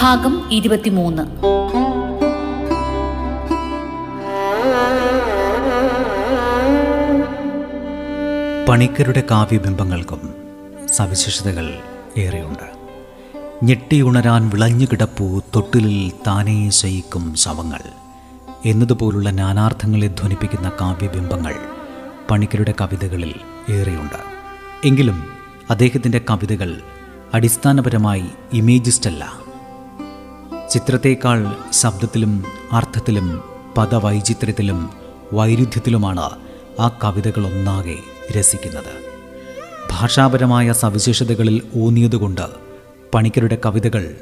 ഭാഗം ഇരുപത്തിമൂന്ന്. പണിക്കരുടെ കാവ്യബിംബങ്ങൾക്കും സവിശേഷതകൾ ഏറെയുണ്ട്. ഞെട്ടിയുണരാൻ വിളഞ്ഞു കിടപ്പൂ തൊട്ടിലിൽ താനേ ശയിക്കും ശവങ്ങൾ. എന്നതുപോലുള്ള നാനാർത്ഥങ്ങളെ ധ്വനിപ്പിക്കുന്ന കാവ്യബിംബങ്ങൾ പണിക്കരുടെ കവിതകളിൽ ഏറെയുണ്ട്. എങ്കിലും അദ്ദേഹത്തിന്റെ കവിതകൾ അടിസ്ഥാനപരമായി ഇമേജിസ്റ്റല്ല. ചിത്രത്തേക്കാൾ ശബ്ദത്തിലും അർത്ഥത്തിലും പദവൈചിത്രത്തിലും വൈരുദ്ധ്യത്തിലുമാണ് ആ കവിതകളൊന്നാകെ രസിക്കുന്നത്. ഭാഷാപരമായ സവിശേഷതകളിൽ ഊന്നിയതുകൊണ്ട് പണിക്കരുടെ കവിതകൾ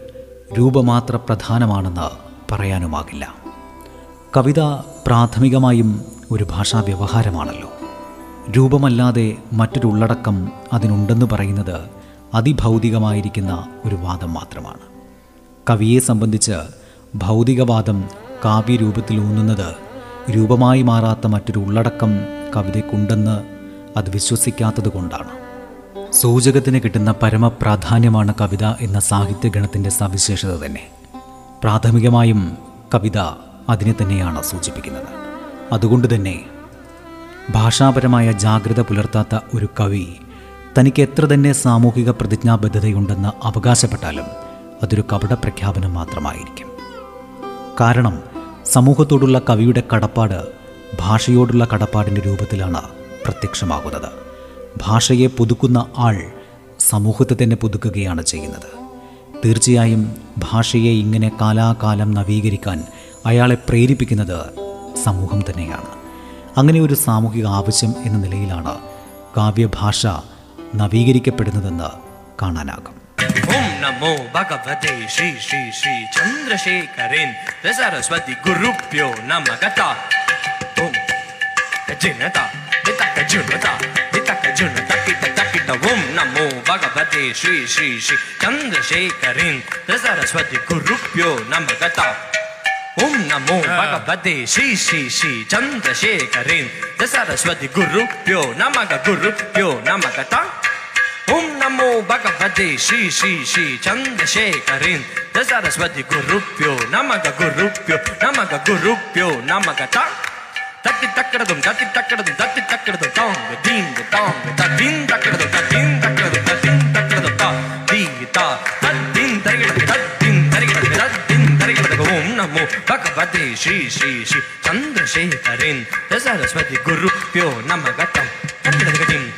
രൂപമാത്ര പ്രധാനമാണെന്ന് പറയാനുമാകില്ല. കവിത പ്രാഥമികമായും ഒരു ഭാഷാ വ്യവഹാരമാണല്ലോ രൂപമല്ലാതെ മറ്റൊരു ഉള്ളടക്കം അതിനുണ്ടെന്ന് പറയുന്നത് അതിഭൗതികമായിരിക്കുന്ന ഒരു വാദം മാത്രമാണ്. കവിയെ സംബന്ധിച്ച് ഭൗതികവാദം കാവ്യരൂപത്തിൽ ഊന്നുന്നത് രൂപമായി മാറാത്ത മറ്റൊരു ഉള്ളടക്കം കവിതയ്ക്കുണ്ടെന്ന് അത് വിശ്വസിക്കാത്തത് കൊണ്ടാണ്. സൂചകത്തിന് കിട്ടുന്ന പരമപ്രാധാന്യമാണ് കവിത എന്ന സാഹിത്യഗണത്തിന്റെ സവിശേഷത തന്നെ. പ്രാഥമികമായും കവിത അതിനെ തന്നെയാണ് സൂചിപ്പിക്കുന്നത്. അതുകൊണ്ട് തന്നെ ഭാഷാപരമായ ജാഗ്രത പുലർത്താത്ത ഒരു കവി തനിക്ക് എത്ര തന്നെ സാമൂഹിക പ്രതിജ്ഞാബദ്ധതയുണ്ടെന്ന് അവകാശപ്പെട്ടാലും അതൊരു കപട പ്രഖ്യാപനം മാത്രമായിരിക്കും. കാരണം സമൂഹത്തോടുള്ള കവിയുടെ കടപ്പാട് ഭാഷയോടുള്ള കടപ്പാടിന്റെ രൂപത്തിലാണ് പ്രത്യക്ഷമാകുന്നത്. ഭാഷയെ പുതുക്കുന്ന ആൾ സമൂഹത്തെ തന്നെ പുതുക്കുകയാണ് ചെയ്യുന്നത്. തീർച്ചയായും ഭാഷയെ ഇങ്ങനെ കാലാകാലം നവീകരിക്കാൻ അയാളെ പ്രേരിപ്പിക്കുന്നത് സമൂഹം തന്നെയാണ്. അങ്ങനെ ഒരു സാമൂഹിക ആവശ്യം എന്ന നിലയിലാണ് കാവ്യഭാഷ നവീകരിക്കപ്പെടുന്നതെന്ന് കാണാനാകും. ओम नमो भगवते श्री श्री श्री चंद्रशेखरेन्द्र सरस्वती गुरुभ्यो नमः ओम जनता हितक जुनता हितक जुनता किट तकिट ओम नमो भगवते श्री श्री श्री चंद्रशेखरेन्द्र सरस्वती गुरुभ्यो नमः ओम नमो भगवते श्री श्री श्री चंद्रशेखरेन्द्र सरस्वती गुरुभ्यो नमः गुरुभ्यो नमः Namo Bhagavate Shri Shri Shri Chandrasekharin Dasaraswati Gurupyo Namaga Gurupyo Namaga Gurupyo Namaga Tang Tati Takkaradum Tati Takkaradum Tati Takkaradum Tong Ding Tong Tatin Takkaradum Tatin Takkaradum Tatin Shri Shri Shri Chandrasekharin Dasaraswati Gurupyo Namaga Tang Tatin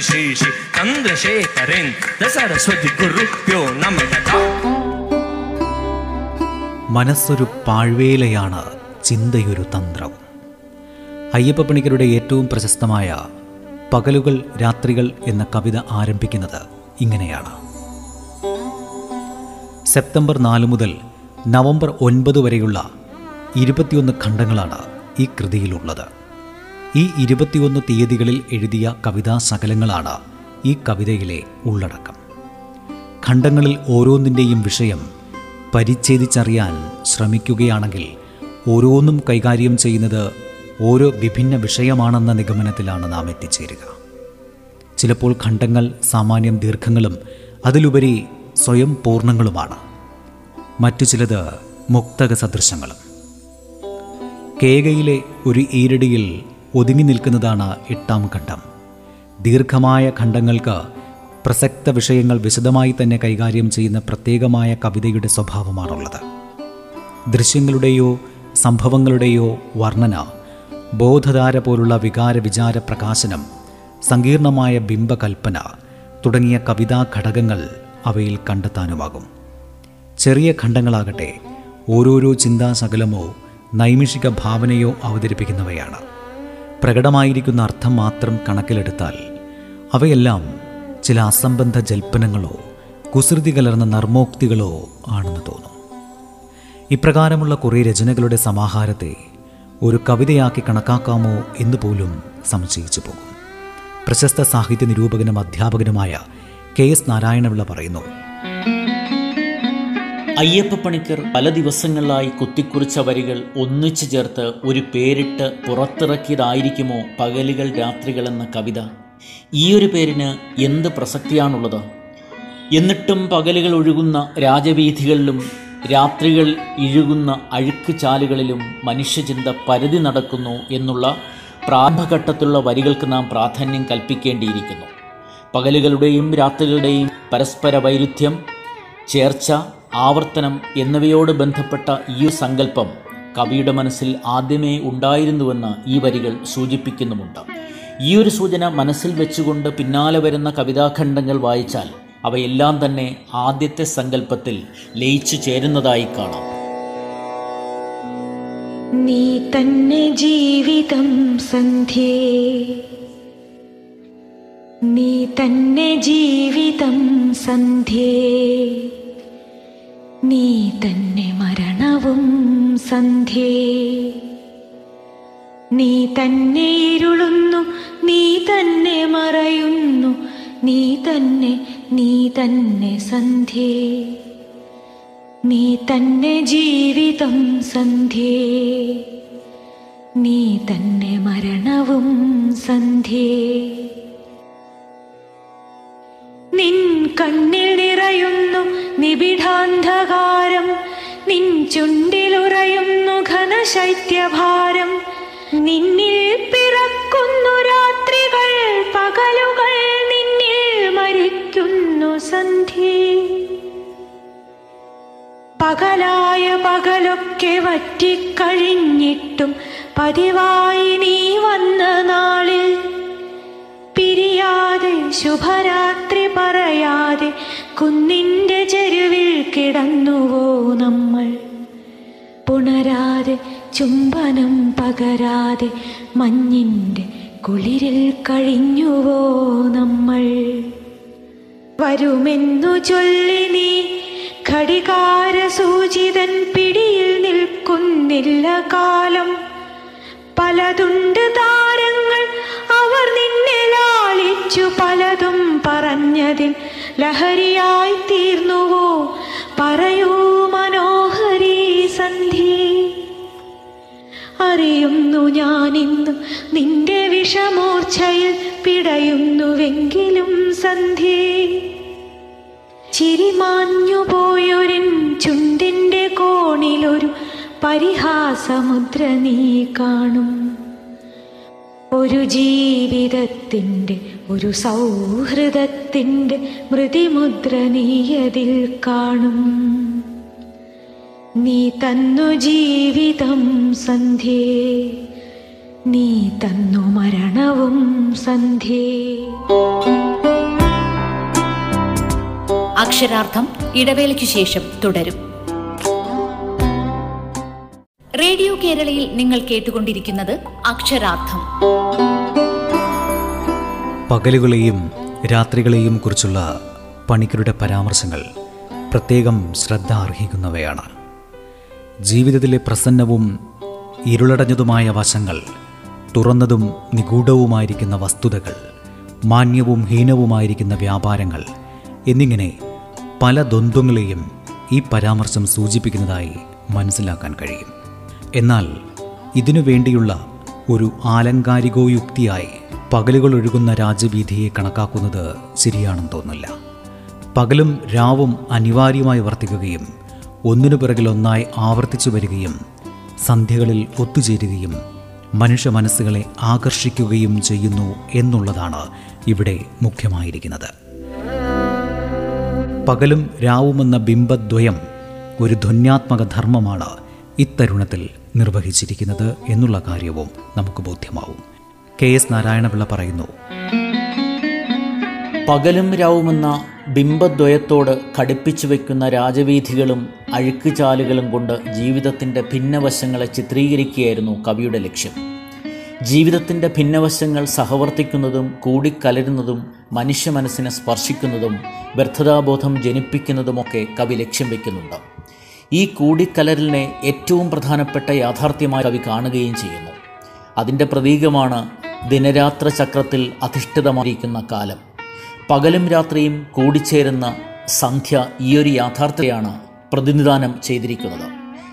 Shri Shri Shri Chandrashekharendra Saraswati ಗುರುಪ್ಯೋ ನಮಗ മനസ്സൊരു പാഴ്വേലയാണ് ചിന്തയൊരു തന്ത്രം. അയ്യപ്പപ്പണിക്കരുടെ ഏറ്റവും പ്രശസ്തമായ പകലുകൾ രാത്രികൾ എന്ന കവിത ആരംഭിക്കുന്നത് ഇങ്ങനെയാണ്. September നാല് മുതൽ നവംബർ ഒൻപത് വരെയുള്ള ഇരുപത്തിയൊന്ന് ഖണ്ഡങ്ങളാണ് ഈ കൃതിയിലുള്ളത്. ഈ ഇരുപത്തിയൊന്ന് തീയതികളിൽ എഴുതിയ കവിതാ സകലങ്ങളാണ് ഈ കവിതയിലെ ഉള്ളടക്കം. ഖണ്ഡങ്ങളിൽ ഓരോന്നിന്റെയും വിഷയം പരിച്ഛേദിച്ചറിയാൻ ശ്രമിക്കുകയാണെങ്കിൽ ഓരോന്നും കൈകാര്യം ചെയ്യുന്നത് ഓരോ വിഭിന്ന വിഷയമാണെന്ന നിഗമനത്തിലാണ് നാം എത്തിച്ചേരുക. ചിലപ്പോൾ ഖണ്ഡങ്ങൾ സാമാന്യം ദീർഘങ്ങളും അതിലുപരി സ്വയം പൂർണങ്ങളുമാണ് മറ്റു ചിലത് മുക്തക സദൃശങ്ങളും കേകയിലെ ഒരു ഈരടിയിൽ ഒതുങ്ങി നിൽക്കുന്നതാണ് എട്ടാം ഘട്ടം. ദീർഘമായ ഖണ്ഡങ്ങൾക്ക് പ്രസക്ത വിഷയങ്ങൾ വിശദമായി തന്നെ കൈകാര്യം ചെയ്യുന്ന പ്രത്യേകമായ കവിതയുടെ സ്വഭാവമാണുള്ളത്. ദൃശ്യങ്ങളുടെയോ സംഭവങ്ങളുടെയോ വർണന ബോധധാര പോലുള്ള വികാര വിചാര പ്രകാശനം സങ്കീർണമായ ബിംബകൽപ്പന തുടങ്ങിയ കവിതാ ഘടകങ്ങൾ അവയിൽ കണ്ടെത്താനുമാകും. ചെറിയ ഖണ്ഡങ്ങളാകട്ടെ ഓരോരോ ചിന്താശകലമോ നൈമിഷിക ഭാവനയോ അവതരിപ്പിക്കുന്നവയാണ്. പ്രകടമായിരിക്കുന്ന അർത്ഥം മാത്രം കണക്കിലെടുത്താൽ അവയെല്ലാം ചില അസംബന്ധ ജൽപ്പനങ്ങളോ കുസൃതി കലർന്ന നർമ്മോക്തികളോ ആണെന്ന് തോന്നും. ഇപ്രകാരമുള്ള കുറേ രചനകളുടെ സമാഹാരത്തെ ഒരു കവിതയാക്കി കണക്കാക്കാമോ എന്ന് പോലും സംശയിച്ചു പോകും. പ്രശസ്ത സാഹിത്യ നിരൂപകനും അധ്യാപകനുമായ കെ എസ് നാരായണപിള്ള പറയുന്നു അയ്യപ്പപ്പണിക്കർ പല ദിവസങ്ങളിലായി കുത്തിക്കുറിച്ച വരികൾ ഒന്നിച്ചു ചേർത്ത് ഒരു പേരിട്ട് പുറത്തിറക്കിയതായിരിക്കുമോ പകലുകൾ രാത്രികൾ എന്ന കവിത ഒരു പേരിന് എന്ത് പ്രസക്തിയാണുള്ളത്? എന്നിട്ടും പകലുകൾ ഒഴുകുന്ന രാജവീഥികളിലും രാത്രികൾ ഇഴുകുന്ന അഴുക്ക് ചാലുകളിലും മനുഷ്യചിന്ത പരിധി നടക്കുന്നു എന്നുള്ള പ്രാരംഭഘട്ടത്തിലുള്ള വരികൾക്ക് നാം പ്രാധാന്യം കൽപ്പിക്കേണ്ടിയിരിക്കുന്നു. പകലുകളുടെയും രാത്രികളുടെയും പരസ്പര വൈരുദ്ധ്യം ചേർച്ച ആവർത്തനം എന്നിവയോട് ബന്ധപ്പെട്ട ഈ സങ്കല്പം കവിയുടെ മനസ്സിൽ ആദ്യമേ ഉണ്ടായിരുന്നുവെന്ന് ഈ വരികൾ സൂചിപ്പിക്കുന്നുമുണ്ട്. ഈ ഒരു സൂചന മനസ്സിൽ വെച്ചുകൊണ്ട് പിന്നാലെ വരുന്ന കവിതാഖണ്ഡങ്ങൾ വായിച്ചാൽ അവയെല്ലാം തന്നെ ആദ്യത്തെ സങ്കല്പത്തിൽ ലയിച്ചു ചേരുന്നതായി കാണാം. നീ തന്നെ ജീവിതം സന്ധ്യേ. നീ തന്നെ ജീവിതം സന്ധ്യേ. നീ തന്നെ മരണവും സന്ധ്യേ. നീ തന്നെ ഇരുളുന്നു നീ തന്നെ മറയുന്നു നീ തന്നെ നീ തന്നെ സന്ധ്യേ. നീ തന്നെ ജീവിതം സന്ധ്യേ. നീ തന്നെ മരണവും സന്ധ്യേ. നിൻ കണ്ണിൽ നിറയുന്നു നിബിഡാന്ധകാരം നിൻ ചുണ്ടിലുറയുന്നു ഘനശൈത്യഭാരം നിന്നിൽ പിറക്കുന്നു രാത്രികൾ പകലുകൾ നിന്നിൽ മരിക്കുന്നു സന്ധി. പകലായ പകലൊക്കെ വറ്റിക്കഴിഞ്ഞിട്ടും പതിവായി നീ വന്ന നാളിൽ. പിരിയാതെ ശുഭരാത്രി പറയാതെ കുന്നിന്റെ ചെരുവിൽ കിടന്നുവോ നമ്മൾ? പുണരാതെ ചുംബനം പകരാതെ മഞ്ഞിന്റെ കുളിരിൽ കഴിഞ്ഞുവോ നമ്മൾ? വരുമെന്നു ചൊല്ലി നീ ഘടികാര സൂചിതൻ പിടിയിൽ നിൽക്കുന്നില്ല കാലം. പലതുണ്ട് താരങ്ങൾ അവർ നിന്നെ ലാളിച്ചു പലതും പറഞ്ഞതിൽ ലഹരിയായി ഞാനിന്ന് നിന്റെ വിഷമോർച്ചയിൽ പിടയുന്നുവെങ്കിലും സന്ധ്യ. ചിരിമാഞ്ഞു പോയൊരിൻ ചുണ്ടിന്റെ കോണിലൊരു പരിഹാസമുദ്ര നീ കാണും. ഒരു ജീവിതത്തിന്റെ ഒരു സൗഹൃദത്തിന്റെ മൃതിമുദ്ര നീയതിൽ കാണും. നീ തന്നു ജീവിതം സന്ധ്യേ. നീ തന്നു മരണവും സന്ധ്യേ. അക്ഷരാർത്ഥം ഇടവേളയ്ക്ക് ശേഷം തുടരും. റേഡിയോ കേരളയിൽ നിങ്ങൾ കേട്ടുകൊണ്ടിരിക്കുന്നത് അക്ഷരാർത്ഥം. പകലുകളെയും രാത്രികളെയും കുറിച്ചുള്ള പണിക്കരുടെ പരാമർശങ്ങൾ പ്രത്യേകം ശ്രദ്ധ അർഹിക്കുന്നവയാണ്. ജീവിതത്തിലെ പ്രസന്നവും ഇരുളടഞ്ഞതുമായ വശങ്ങൾ തുറന്നതും നിഗൂഢവുമായിരിക്കുന്ന വസ്തുതകൾ മാന്യവും ഹീനവുമായിരിക്കുന്ന വ്യാപാരങ്ങൾ എന്നിങ്ങനെ പല ദ്വന്ദ്വങ്ങളെയും ഈ പരാമർശം സൂചിപ്പിക്കുന്നതായി മനസ്സിലാക്കാൻ കഴിയും. എന്നാൽ ഇതിനു വേണ്ടിയുള്ള ഒരു ആലങ്കാരികോയുക്തിയായി പകലുകൾ ഒഴുകുന്ന രാജവീഥിയെ കണക്കാക്കുന്നത് ശരിയാണെന്ന് തോന്നില്ല പകലും രാവും അനിവാര്യമായി വർത്തിക്കുകയും ഒന്നിനു പിറകിലൊന്നായി ആവർത്തിച്ചു വരികയും സന്ധ്യകളിൽ ഒത്തുചേരുകയും മനുഷ്യ മനസ്സുകളെ ആകർഷിക്കുകയും ചെയ്യുന്നു എന്നുള്ളതാണ് ഇവിടെ മുഖ്യമായിരിക്കുന്നത്. പകലും രാവുമെന്ന ബിംബദ്വയം ഒരു ധ്വന്യാത്മക ധർമ്മമാണ് ഇത്തരുണത്തിൽ നിർവഹിച്ചിരിക്കുന്നത് എന്നുള്ള കാര്യവും നമുക്ക് ബോധ്യമാവും. കെ എസ് നാരായണപിള്ള പറയുന്നു പകലും രാവുമെന്ന ബിംബദ്വയത്തോട് ഘടിപ്പിച്ചു വയ്ക്കുന്ന രാജവീഥികളും അഴുക്കുചാലുകളും കൊണ്ട് ജീവിതത്തിന്റെ ഭിന്നവശങ്ങളെ ചിത്രീകരിക്കുകയായിരുന്നു കവിയുടെ ലക്ഷ്യം. ജീവിതത്തിന്റെ ഭിന്നവശങ്ങൾ സഹവർത്തിക്കുന്നതും കൂടിക്കലരുന്നതും മനുഷ്യ മനസ്സിനെ സ്പർശിക്കുന്നതും വ്യർത്ഥതാബോധം ജനിപ്പിക്കുന്നതുമൊക്കെ കവി ലക്ഷ്യം വയ്ക്കുന്നുണ്ട് ഈ കൂടിക്കലരലിനെ ഏറ്റവും പ്രധാനപ്പെട്ട യാഥാർത്ഥ്യമായി കവി കാണുകയും ചെയ്യുന്നു. അതിന്റെ പ്രതീകമാണ് ദിനരാത്ര ചക്രത്തിൽ അധിഷ്ഠിതമായിരിക്കുന്ന കാലം. പകലും രാത്രിയും കൂടിച്ചേരുന്ന സന്ധ്യ ഈയൊരു യാഥാർത്ഥ്യമാണ് പ്രതിനിധാനം ചെയ്തിരിക്കുന്നത്.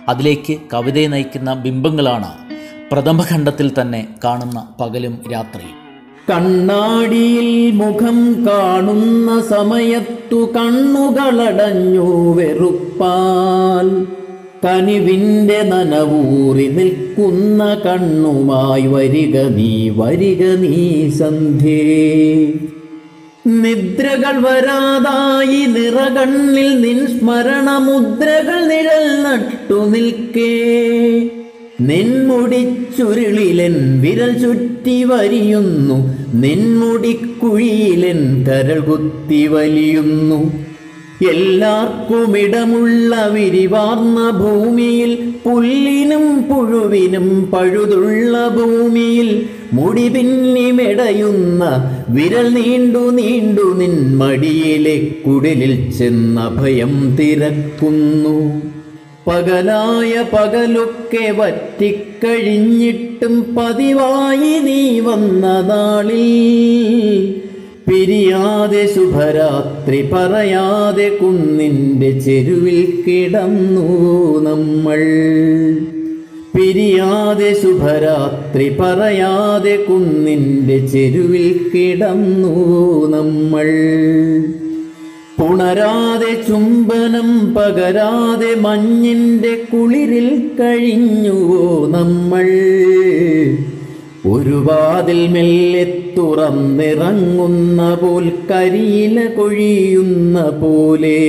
അതിലേക്ക് കവിതയെ നയിക്കുന്ന ബിംബങ്ങളാണ് പ്രഥമഖണ്ഡത്തിൽ തന്നെ കാണുന്ന പകലും രാത്രിയും. കണ്ണാടിയിൽ മുഖം കാണുന്ന സമയത്തു കണ്ണുകളടഞ്ഞു വെറുപ്പാൽ. കനിവിന്റെ നനവൂറി നിൽക്കുന്ന കണ്ണുമായി വരിക നീ വരിക നീ സന്ധ്യേ. നിദ്രകൾ വരാതായി നിറകണ്ണിൽ നിൻ സ്മരണമുദ്രകൾ നിഴൽ നട്ടു നിൽക്കേ. നിൻമുടിച്ചുരുളിലൻ വിരൽ ചുറ്റി വരിയുന്നു. നിൻമുടിക്കുഴിയിലൻ കരൾ കുത്തി വലിയുന്നു. എല്ലാവർക്കുമിടമുള്ള വിരിവാർന്ന ഭൂമിയിൽ പുല്ലിനും പുഴുവിനും പഴുതുള്ള ഭൂമിയിൽ മുടി പിന്നിമെടയുന്ന വിരൽ നീണ്ടു നീണ്ടു നിൻ മടിയിലെ കുടിലിൽ ചെന്ന ഭയം തിരക്കുന്നു. പകലായ പകലൊക്കെ വറ്റിക്കഴിഞ്ഞിട്ടും പതിവായി നീ വന്ന നാളിൽ പിരിയാതെ ശുഭരാത്രി പറയാതെ കുന്നിന്റെ ചെരുവിൽ കിടന്നു നമ്മൾ. പിരിയാതെ ശുഭരാത്രി പറയാതെ കുന്നിന്റെ ചെരുവിൽ കിടന്നു നമ്മൾ. പുണരാതെ ചുംബനം പകരാതെ മഞ്ഞിന്റെ കുളിരിൽ കഴിഞ്ഞുവോ നമ്മൾ? ഒരു വാതിൽ മെല്ലെ തുറന്നിറങ്ങുന്ന പോൽ കരിയില കൊഴിയുന്ന പോലെ.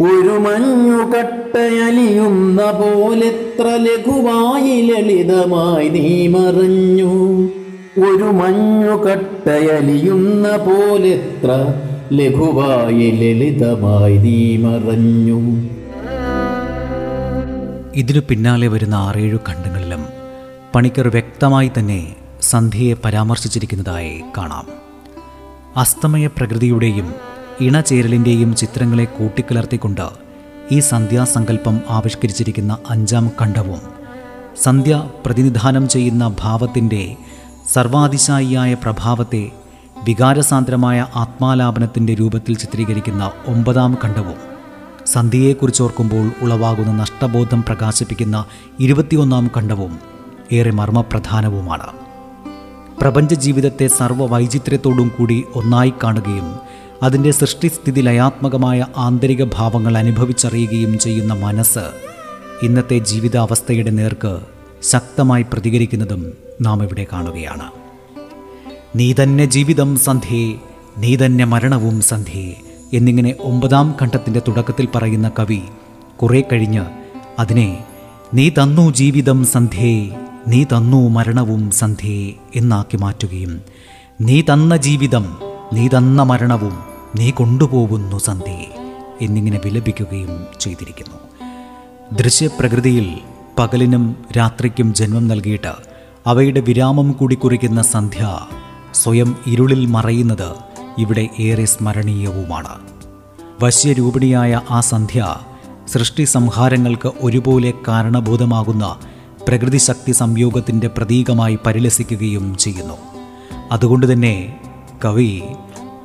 ഒരു മഞ്ഞു കട്ടയലിയുന്ന പോലെത്ര ലഘുവായി ലളിതമായി നീ മറിഞ്ഞു. ഒരു മഞ്ഞു കട്ടയലിയുന്ന പോലെത്ര ലഘുവായി ലളിതമായി നീ മറഞ്ഞു. ഇതിനു പിന്നാലെ വരുന്ന ആറേഴു ഖണ്ഡങ്ങളിലും പണിക്കർ വ്യക്തമായി തന്നെ സന്ധ്യയെ പരാമർശിച്ചിരിക്കുന്നതായി കാണാം. അസ്തമയ പ്രകൃതിയുടെയും ഇണചേരലിന്റെയും ചിത്രങ്ങളെ കൂട്ടിക്കലർത്തിക്കൊണ്ട് ഈ സന്ധ്യാസങ്കല്പം ആവിഷ്കരിച്ചിരിക്കുന്ന അഞ്ചാം ഖണ്ഡവും സന്ധ്യ പ്രതിനിധാനം ചെയ്യുന്ന ഭാവത്തിന്റെ സർവാതിശായിയായ പ്രഭാവത്തെ വികാരസാന്ദ്രമായ ആത്മാലാപനത്തിന്റെ രൂപത്തിൽ ചിത്രീകരിക്കുന്ന ഒമ്പതാം ഖണ്ഡവും സന്ധ്യയെക്കുറിച്ചോർക്കുമ്പോൾ ഉളവാകുന്ന നഷ്ടബോധം പ്രകാശിപ്പിക്കുന്ന ഇരുപത്തിയൊന്നാം ഖണ്ഡവും ഏറെ മർമ്മപ്രധാനവുമാണ്. പ്രപഞ്ച ജീവിതത്തെ സർവ വൈചിത്ര്യത്തോടും കൂടി ഒന്നായി കാണുകയും അതിന്റെ സൃഷ്ടിസ്ഥിതി ലയാത്മകമായ ആന്തരിക ഭാവങ്ങൾ അനുഭവിച്ചറിയുകയും ചെയ്യുന്ന മനസ്സ് ഇന്നത്തെ ജീവിതാവസ്ഥയുടെ നേർക്ക് ശക്തമായി പ്രതികരിക്കുന്നതും നാം ഇവിടെ കാണുകയാണ്. നീ തന്നെ ജീവിതം സന്ധ്യേ നീ തന്നെ മരണവും സന്ധ്യേ എന്നിങ്ങനെ ഒമ്പതാം ഖണ്ഡത്തിന്റെ തുടക്കത്തിൽ പറയുന്ന കവി കുറെ കഴിഞ്ഞ് അതിനെ നീ തന്നു ജീവിതം സന്ധ്യേ നീ തന്നു മരണവും സന്ധ്യയെ എന്നാക്കി മാറ്റുകയും നീ തന്ന ജീവിതം നീ തന്ന മരണവും നീ കൊണ്ടുപോകുന്നു സന്ധ്യയെ എന്നിങ്ങനെ വിലപിക്കുകയും ചെയ്തിരിക്കുന്നു. ദൃശ്യപ്രകൃതിയിൽ പകലിനും രാത്രിക്കും ജന്മം നൽകിയിട്ട് അവയുടെ വിരാമം കൂടി കുറിക്കുന്ന സന്ധ്യ സ്വയം ഇരുളിൽ മറയുന്നത് ഇവിടെ ഏറെ സ്മരണീയവുമാണ്. വശ്യരൂപിണിയായ ആ സന്ധ്യ സൃഷ്ടി സംഹാരങ്ങൾക്ക് ഒരുപോലെ കാരണഭൂതമാകുന്ന പ്രകൃതി ശക്തി സംയോഗത്തിന്റെ പ്രതീകമായി പരിലസിക്കുകയും ചെയ്യുന്നു. അതുകൊണ്ട് തന്നെ കവി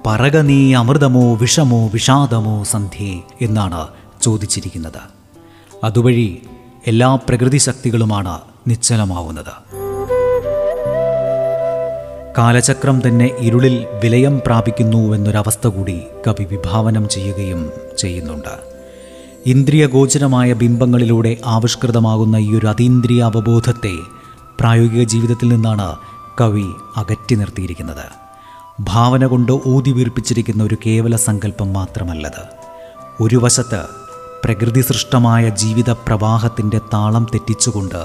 പറക നീ അമൃതമോ വിഷമോ വിഷാദമോ സന്ധ്യേ എന്നാണ് ചോദിച്ചിരിക്കുന്നത്. അതുവഴി എല്ലാ പ്രകൃതി ശക്തികളുമാണ് നിശ്ചലമാവുന്നത്. കാലചക്രം തന്നെ ഇരുളിൽ വിലയം പ്രാപിക്കുന്നുവെന്നൊരവസ്ഥ കൂടി കവി വിഭാവനം ചെയ്യുകയും ചെയ്യുന്നുണ്ട്. ഇന്ദ്രിയഗോചരമായ ബിംബങ്ങളിലൂടെ ആവിഷ്കൃതമാകുന്ന ഈ ഒരു അതീന്ദ്രിയ അവബോധത്തെ പ്രായോഗിക ജീവിതത്തിൽ നിന്നാണ് കവി അകറ്റി നിർത്തിയിരിക്കുന്നത്. ഭാവന കൊണ്ട് ഊതി വീർപ്പിച്ചിരിക്കുന്ന ഒരു കേവല സങ്കല്പം മാത്രമല്ലത്. ഒരു വശത്ത് പ്രകൃതി സൃഷ്ടമായ ജീവിത പ്രവാഹത്തിന്റെ താളം തെറ്റിച്ചുകൊണ്ട്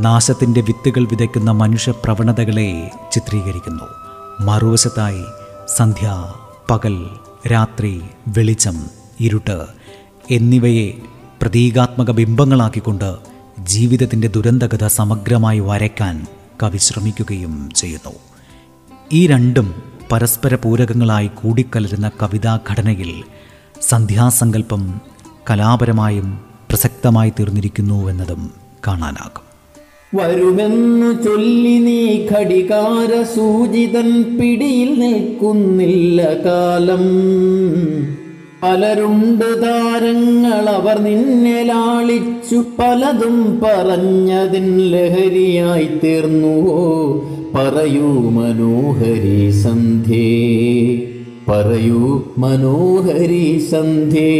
നാശത്തിന്റെ വിത്തുകൾ വിതയ്ക്കുന്ന മനുഷ്യ പ്രവണതകളെ ചിത്രീകരിക്കുന്നു. മറുവശത്തായി സന്ധ്യ പകൽ രാത്രി വെളിച്ചം ഇരുട്ട് എന്നിവയെ പ്രതീകാത്മക ബിംബങ്ങളാക്കിക്കൊണ്ട് ജീവിതത്തിന്റെ ദുരന്തകഥ സമഗ്രമായി വരയ്ക്കാൻ കവി ശ്രമിക്കുകയും ചെയ്യുന്നു. ഈ രണ്ടും പരസ്പര പൂരകങ്ങളായി കൂടിക്കലരുന്ന കവിതാഘടനയിൽ സന്ധ്യാസങ്കല്പം കലാപരമായും പ്രസക്തമായി തീർന്നിരിക്കുന്നുവെന്നതും കാണാനാകും. വരുമെന്നു ചൊല്ലി നീ ഘടികാര സൂചിതൻ പിടിയിൽ നിൽക്കുന്നില്ല കാലം. പലരുണ്ട് താരങ്ങൾ അവർ നിന്നെ ലാളിച്ചു പലതും പറഞ്ഞതിൻ ലഹരിയായി തീർന്നുവോ? പറയൂ മനോഹരി സന്ധ്യേ പറയൂ മനോഹരി സന്ധ്യേ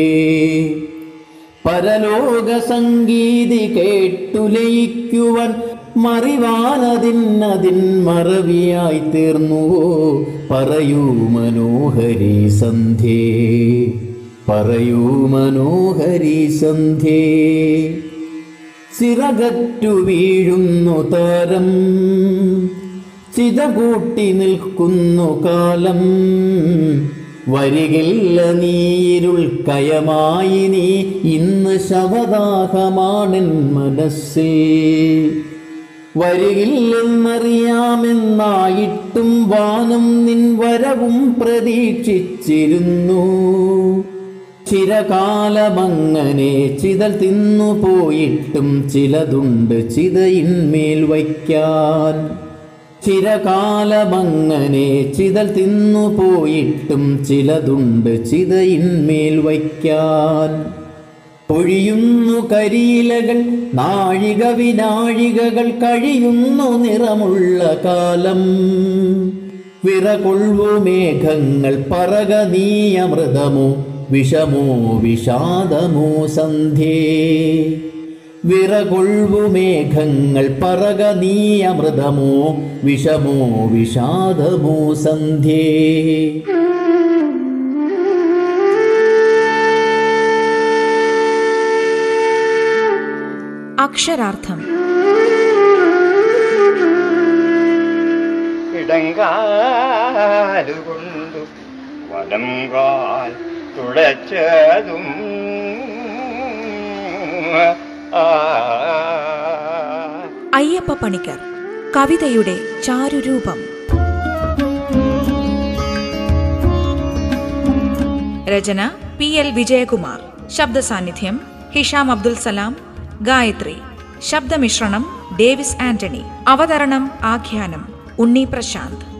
പരലോക സംഗീതി കേട്ടുലയിക്കുവാൻ മറിവാനതിന്നതിൻ മറവിയായി തീർന്നുവോ? പറയൂ മനോഹരി സന്ധ്യേ പറയൂ മനോഹരി സന്ധ്യേ. സിറകറ്റു വീഴുന്നു താരം. ചിത കൂട്ടി നിൽക്കുന്നു കാലം. വരികില്ല നീരുൾ കയമായി നീ. ഇന്ന് ശവദാഹമാണെൻ മനസ്സിൽ. വരികില്ലെന്നറിയാമെന്നായിട്ടും വാനം നിൻ വരവും പ്രതീക്ഷിച്ചിരുന്നു. ചിരകാലമങ്ങനെ ചിതൽ തിന്നു പോയിട്ടും ചിലതുണ്ട് ചിതയിന്മേൽ വയ്ക്കാൻ. ചിരകാലമങ്ങനെ ചിതൽ തിന്നു പോയിട്ടും ചിലതുണ്ട് ചിതയിന്മേൽ വയ്ക്കാൻ. പൊഴിയുന്നു കരിയിലകൾ നാഴിക വിനാഴികകൾ കഴിയുന്നു നിറമുള്ള കാലം. വിറകൊള്ളു മേഘങ്ങൾ പറക വിഷമോ വിഷാദമോ സന്ധ്യേ. വിറകൊഴു മേഘങ്ങൾ പറക നീ അമൃതമോ വിഷമോ വിഷാദമോ സന്ധ്യേ. അക്ഷരാർത്ഥം. ഇടങ്കാലുകൊണ്ടു വലം കാൽ തുളച്ചതും അയ്യപ്പ പണിക്കർ കവിതയുടെ ചാരുരൂപം. രചന പി എൽ വിജയകുമാർ. ശബ്ദ സാന്നിധ്യം ഹിഷാം അബ്ദുൽ സലാം. ഗായത്രി ശബ്ദമിശ്രണം ഡേവിസ് ആന്റണി. അവതരണം ആഖ്യാനം ഉണ്ണി പ്രശാന്ത്.